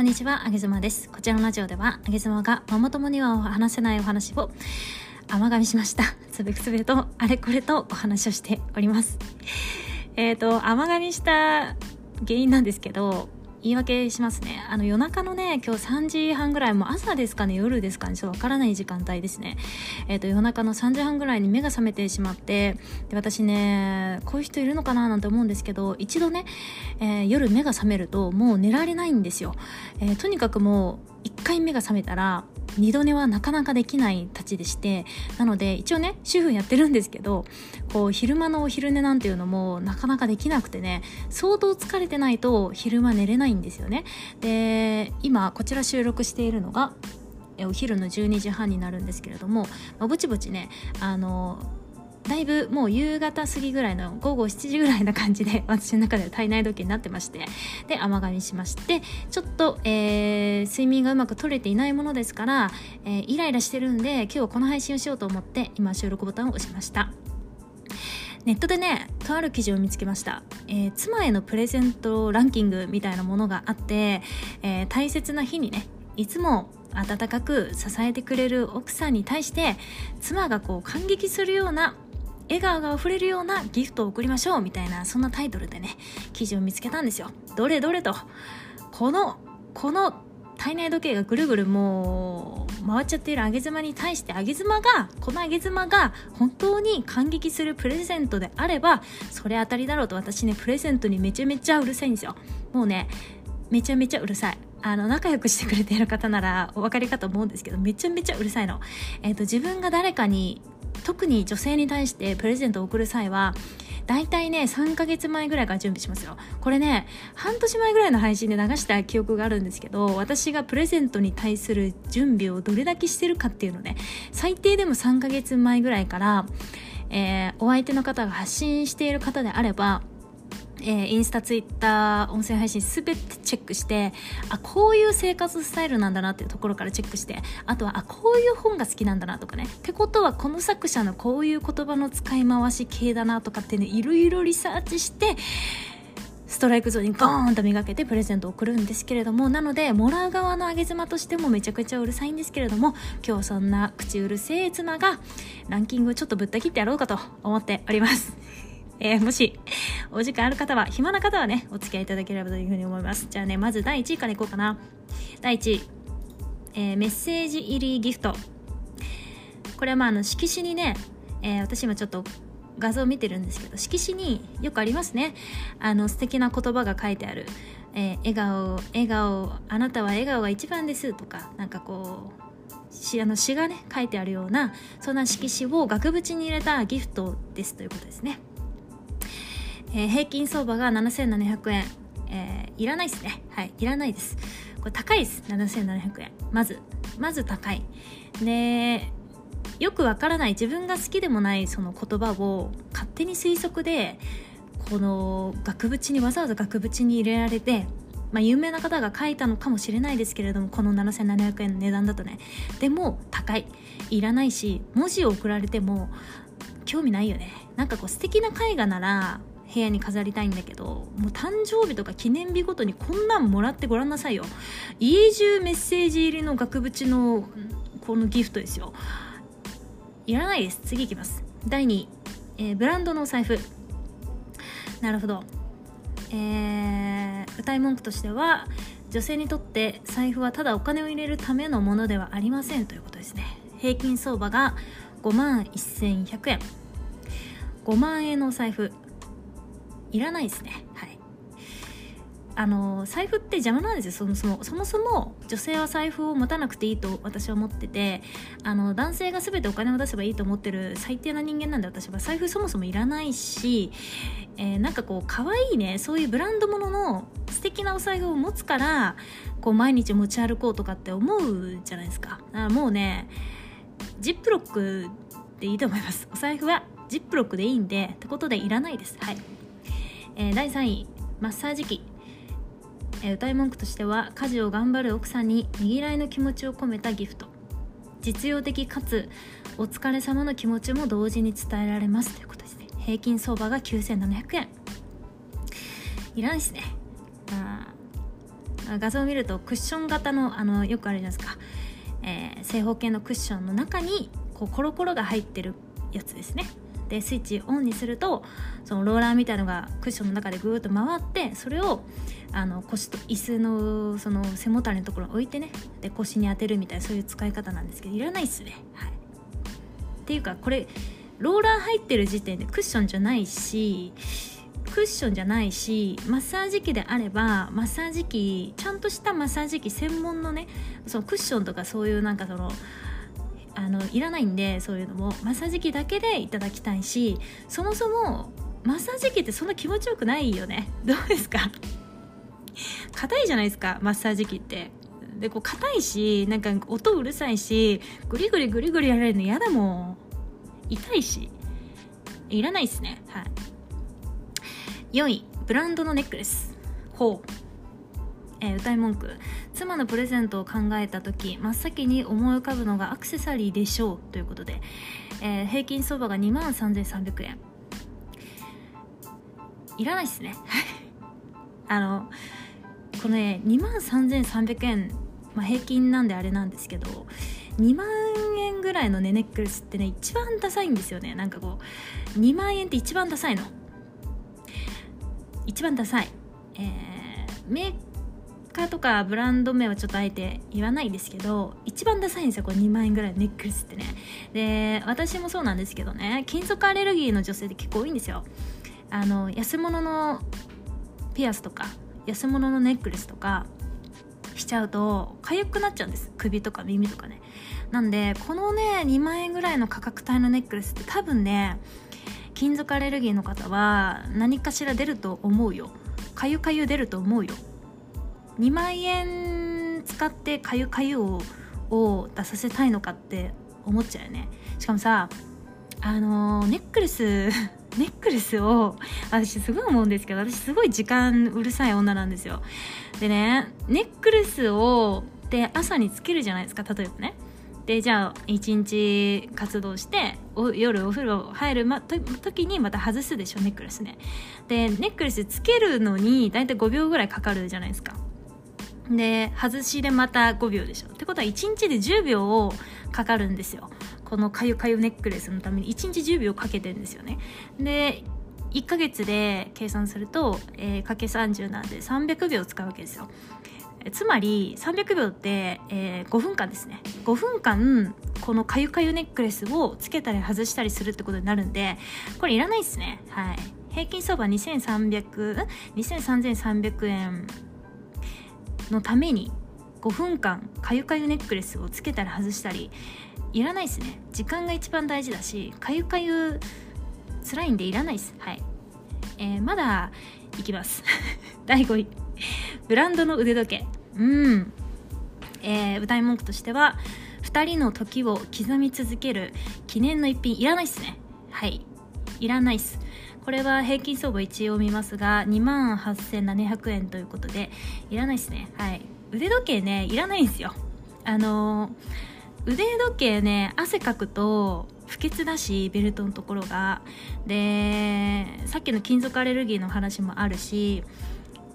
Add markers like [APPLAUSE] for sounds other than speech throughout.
こんにちは、あげずまです。こちらのラジオでは、あげずまがママ友には話せないお話を甘噛みしました。つべくつべと、あれこれとお話をしております。えっ、ー、と、甘噛みした原因なんですけど、言い訳しますね。あの夜中のね、今日3時半ぐらい、も朝ですかね、夜ですかね、ちょっとわからない時間帯ですね。えっ、ー、と、夜中の3時半ぐらいに目が覚めてしまって、で、私ね、こういう人いるのかななんて思うんですけど、一度ね、えー、夜目が覚めるともう寝られないんですよ。えー、とにかくもう、一回目が覚めたら、二度寝はなかなかできないたちでしてなので一応ね主婦やってるんですけどこう昼間のお昼寝なんていうのもなかなかできなくてね相当疲れてないと昼間寝れないんですよね。で今こちら収録しているのがお昼の12時半になるんですけれども、まあ、ぼちぼちねあのだいぶもう夕方過ぎぐらいの午後7時ぐらいな感じで私の中では体内時計になってましてで甘噛みしましてちょっと、えー、睡眠がうまく取れていないものですから、えー、イライラしてるんで今日この配信をしようと思って今収録ボタンを押しました。ネットでねとある記事を見つけました、えー、妻へのプレゼントランキングみたいなものがあって、え、大切な日にねいつも温かく支えてくれる奥さんに対して妻がこう感激するような笑顔が溢れるようなギフトを贈りましょうみたいなそんなタイトルでね記事を見つけたんですよ。どれどれと。このこの体内時計がぐるぐるもう回っちゃっている上げ妻に対して上げ妻がこの上げ妻が本当に感激するプレゼントであればそれ当たりだろうと私ねプレゼントにめちゃめちゃうるさいんですよ。もうねめちゃめちゃうるさい。あの仲良くしてくれている方ならお分かりかと思うんですけどめちゃめちゃうるさいの、えーと自分が誰かに特に女性に対してプレゼントを送る際は大体ね3ヶ月前ぐらいから準備しますよ。これね半年前ぐらいの配信で流した記憶があるんですけど私がプレゼントに対する準備をどれだけしてるかっていうのね最低でも3ヶ月前ぐらいから、えー、お相手の方が発信している方であればえー、インスタ、ツイッター、音声配信すべてチェックして、あ、こういう生活スタイルなんだなっていうところからチェックして、あとは、あ、こういう本が好きなんだなとかね。ってことは、この作者のこういう言葉の使い回し系だなとかってね、いろいろリサーチして、ストライクゾーンにゴーンと磨けてプレゼントを送るんですけれども、なので、もらう側の上げ妻としてもめちゃくちゃうるさいんですけれども、今日そんな口うるせえ妻が、ランキングをちょっとぶった切ってやろうかと思っております。えー、もし、お時間ある方は、暇な方はね、お付き合いいただければというふうに思います。じゃあね、まず第1位からいこうかな。第1位、えー、メッセージ入りギフト。これはまあ、あの、色紙にね、えー、私今ちょっと画像を見てるんですけど、色紙によくありますね。あの、素敵な言葉が書いてある。えー、笑顔、笑顔、あなたは笑顔が一番ですとか、なんかこう、しあの詩がね書いてあるようなそんな色紙を額縁に入れたギフトですということですねえー、平均相場が7700円、えー、いらないですね。はいいらないです。これ高いです。7700円。まずまず高い。でよくわからない自分が好きでもないその言葉を勝手に推測でこの額縁にわざわざ額縁に入れられてまあ、有名な方が書いたのかもしれないですけれどもこの7700円の値段だとね。でも高い。いらないし文字を送られても興味ないよね。なんかこう素敵な絵画なら部屋に飾りたいんだけどもう誕生日とか記念日ごとにこんなんもらってごらんなさいよ。家中メッセージ入りの額縁のこのギフトですよ。いらないです。次いきます。第2位、えー、ブランドのお財布。なるほど。えー、歌い文句としては女性にとって財布はただお金を入れるためのものではありません。ということですね。平均相場が5万1100円。5万円のお財布。いらないですね。はい。あの財布って邪魔なんですよ。そもそもそもそも女性は財布を持たなくていいと私は思っててあの男性が全てお金を出せばいいと思ってる最低な人間なんで私は財布そもそもいらないし、えー、なんかこう可愛いねそういうブランド物の素敵なお財布を持つからこう毎日持ち歩こうとかって思うじゃないですか。だからもうねジップロックでいいと思います。お財布はジップロックでいいんでってことでいらないです。はい。えー、第3位マッサージ機、えー、歌い文句としては家事を頑張る奥さんにねぎらいの気持ちを込めたギフト。実用的かつお疲れ様の気持ちも同時に伝えられます。ということですね。平均相場が9700円。いらないですね。あ画像を見るとクッション型のあのよくあるじゃないですか、えー、正方形のクッションの中にこうコロコロが入ってるやつですね。でスイッチオンにするとそのローラーみたいのがクッションの中でぐーっと回ってそれをあの腰と椅子のその背もたれのところに置いてねで腰に当てるみたいなそういう使い方なんですけどいらないっすね。はい、っていうかこれローラー入ってる時点でクッションじゃないしクッションじゃないしマッサージ機であればマッサージ機ちゃんとしたマッサージ機専門のねそのクッションとかそういうなんかそのあのいらないんでそういうのもマッサージ機だけでいただきたいしそもそもマッサージ機ってそんな気持ちよくないよね。[LAUGHS] どうですか？硬いじゃないですかマッサージ機って。でこう硬いしなんか音うるさいしグリグリグリグリやられるの嫌だもん。痛いし。いらないっすね。はい。4位ブランドのネックレス。ほう。えー、歌い文句。妻のプレゼントを考えた時真っ先に思い浮かぶのがアクセサリーでしょうということで、えー、平均相場が2万3300円。いらないっすね。[LAUGHS] あのこのね2万3300円、まあ、平均なんであれなんですけど2万円ぐらいのねネックレスってね一番ダサいんですよね。なんかこう2万円って一番ダサいの。一番ダサい。えー、メーカーとかブランド名はちょっとあえて言わないですけど一番ダサいんですよこれ2万円ぐらいのネックレスってね。で私もそうなんですけどね金属アレルギーの女性って結構多いんですよ。あの安物のピアスとか安物のネックレスとかしちゃうと痒くなっちゃうんです。首とか耳とかね。なんでこのね2万円ぐらいの価格帯のネックレスって多分ね金属アレルギーの方は何かしら出ると思うよ。かゆかゆ出ると思うよ。2万円使ってかゆかゆをを出させたいのかって思っちゃうよね。しかもさあのネックレス [LAUGHS] ネックレスを私すごい思うんですけど私すごい時間うるさい女なんですよ。でねネックレスをで朝につけるじゃないですか例えばね。でじゃあ一日活動して夜お風呂入る、ま、時にまた外すでしょネックレスね。でネックレスつけるのに大体5秒ぐらいかかるじゃないですか。で外しでまた5秒でしょ。ってことは1日で10秒かかるんですよ。このかゆかゆネックレスのために。1日10秒かけてるんですよね。で1ヶ月で計算すると、えー、かけ30なんで300秒使うわけですよ。つまり300秒って、えー、5分間ですね。5分間このかゆかゆネックレスをつけたり外したりするってことになるんでこれいらないですね。はい。平均相場230023,300円。のために5分間かゆかゆネックレスをつけたり外したりいらないですね。時間が一番大事だしかゆかゆ辛いんでいらないです。はい、えー、まだいきます。[LAUGHS] 第5位。ブランドの腕時計。うん。えー、歌い文句としては2人の時を刻み続ける記念の一品。いらないっすね。はい。いらないっす。これは平均相場一応見ますが2万8700円ということでいらないですね。はい。腕時計ねいらないんですよ。あの、腕時計ね汗かくと不潔だしベルトのところが。でさっきの金属アレルギーの話もあるし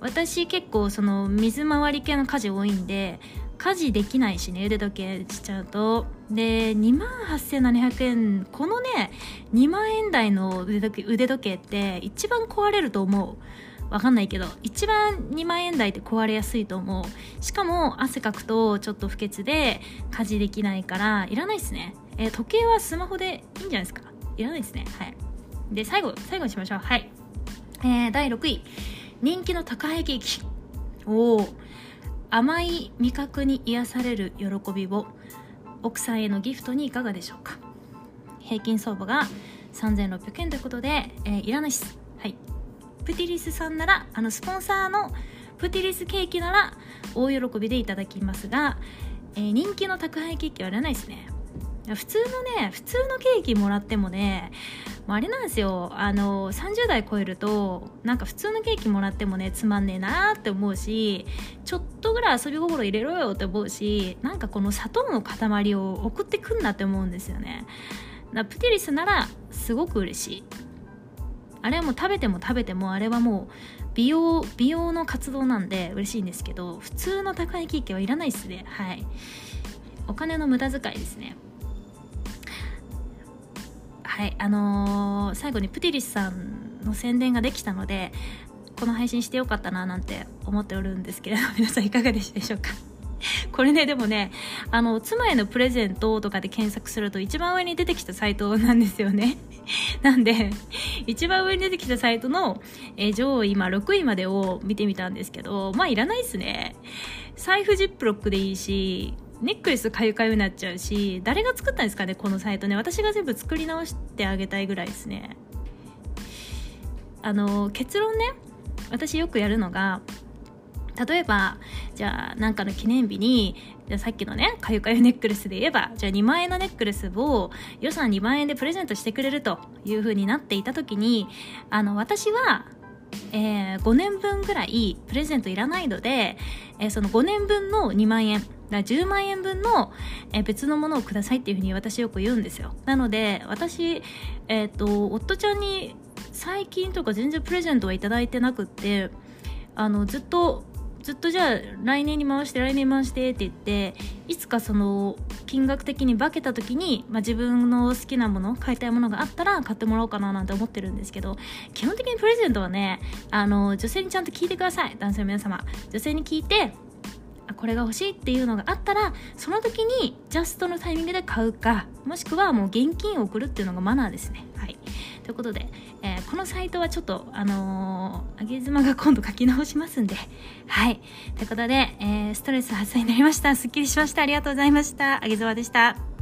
私結構その水回り系の家事多いんで家事できないしね腕時計しちゃうと。で2万8700円このね2万円台の腕時計腕時計って一番壊れると思う。わかんないけど一番2万円台って壊れやすいと思う。しかも汗かくとちょっと不潔で家事できないからいらないですね、えー、時計はスマホでいいんじゃないですか？いらないですね。はい。で最後最後にしましょう。はい。えー、第6位。人気の高いケーキ。おお甘い味覚に癒される喜びを奥さんへのギフトにいかがでしょうか？平均相場が3600円ということで、えー、いらないです。はい。プティリスさんなら、あの、スポンサーのプティリスケーキなら大喜びでいただきますが、えー、人気の宅配ケーキはいらないですね。普通のね、普通のケーキもらってもね、あれなんですよ。あの30代超えるとなんか普通のケーキもらってもねつまんねえなって思うしちょっとぐらい遊び心入れろよって思うしなんかこの砂糖の塊を送ってくんなって思うんですよね。だプティリスならすごく嬉しい。あれはもう食べても食べてもあれはもう美容美容の活動なんで嬉しいんですけど普通の高いケーキはいらないっすね。はい。お金の無駄遣いですね。はいあのー、最後にプティリスさんの宣伝ができたのでこの配信してよかったななんて思っておるんですけれど [LAUGHS] 皆さんいかがでしたでしょうか？[LAUGHS] これねでもねあの妻へのプレゼントとかで検索すると一番上に出てきたサイトなんですよね。[LAUGHS] なんで一番上に出てきたサイトの、え上位今6位までを見てみたんですけどまあいらないっすね。財布ジップロックでいいしネックレスかゆかゆになっちゃうし誰が作ったんですかねこのサイトね。私が全部作り直してあげたいぐらいですね。あの結論ね私よくやるのが例えばじゃあなんかの記念日にじゃあさっきのねかゆかゆネックレスで言えばじゃあ2万円のネックレスを予算2万円でプレゼントしてくれるという風になっていた時にあの私はえー、5年分ぐらいプレゼントいらないので、えー、その5年分の2万円だ10万円分の、え、別のものをくださいっていうふうに私よく言うんですよ。なので私、えっと夫ちゃんに最近とか全然プレゼントはいただいてなくってあのずっとずっとじゃあ来年に回して来年回してって言っていつかその金額的に化けた時に、まあ、自分の好きなもの買いたいものがあったら買ってもらおうかななんて思ってるんですけど基本的にプレゼントはねあの女性にちゃんと聞いてください。男性の皆様。女性に聞いてあこれが欲しいっていうのがあったらその時にジャストのタイミングで買うかもしくはもう現金を送るっていうのがマナーですねはいということで、えー、このサイトはちょっと、あのー、上げ妻が今度書き直しますんで、はい。ということで、えー、ストレス発散になりました。すっきりしました。ありがとうございました。あげ妻でした。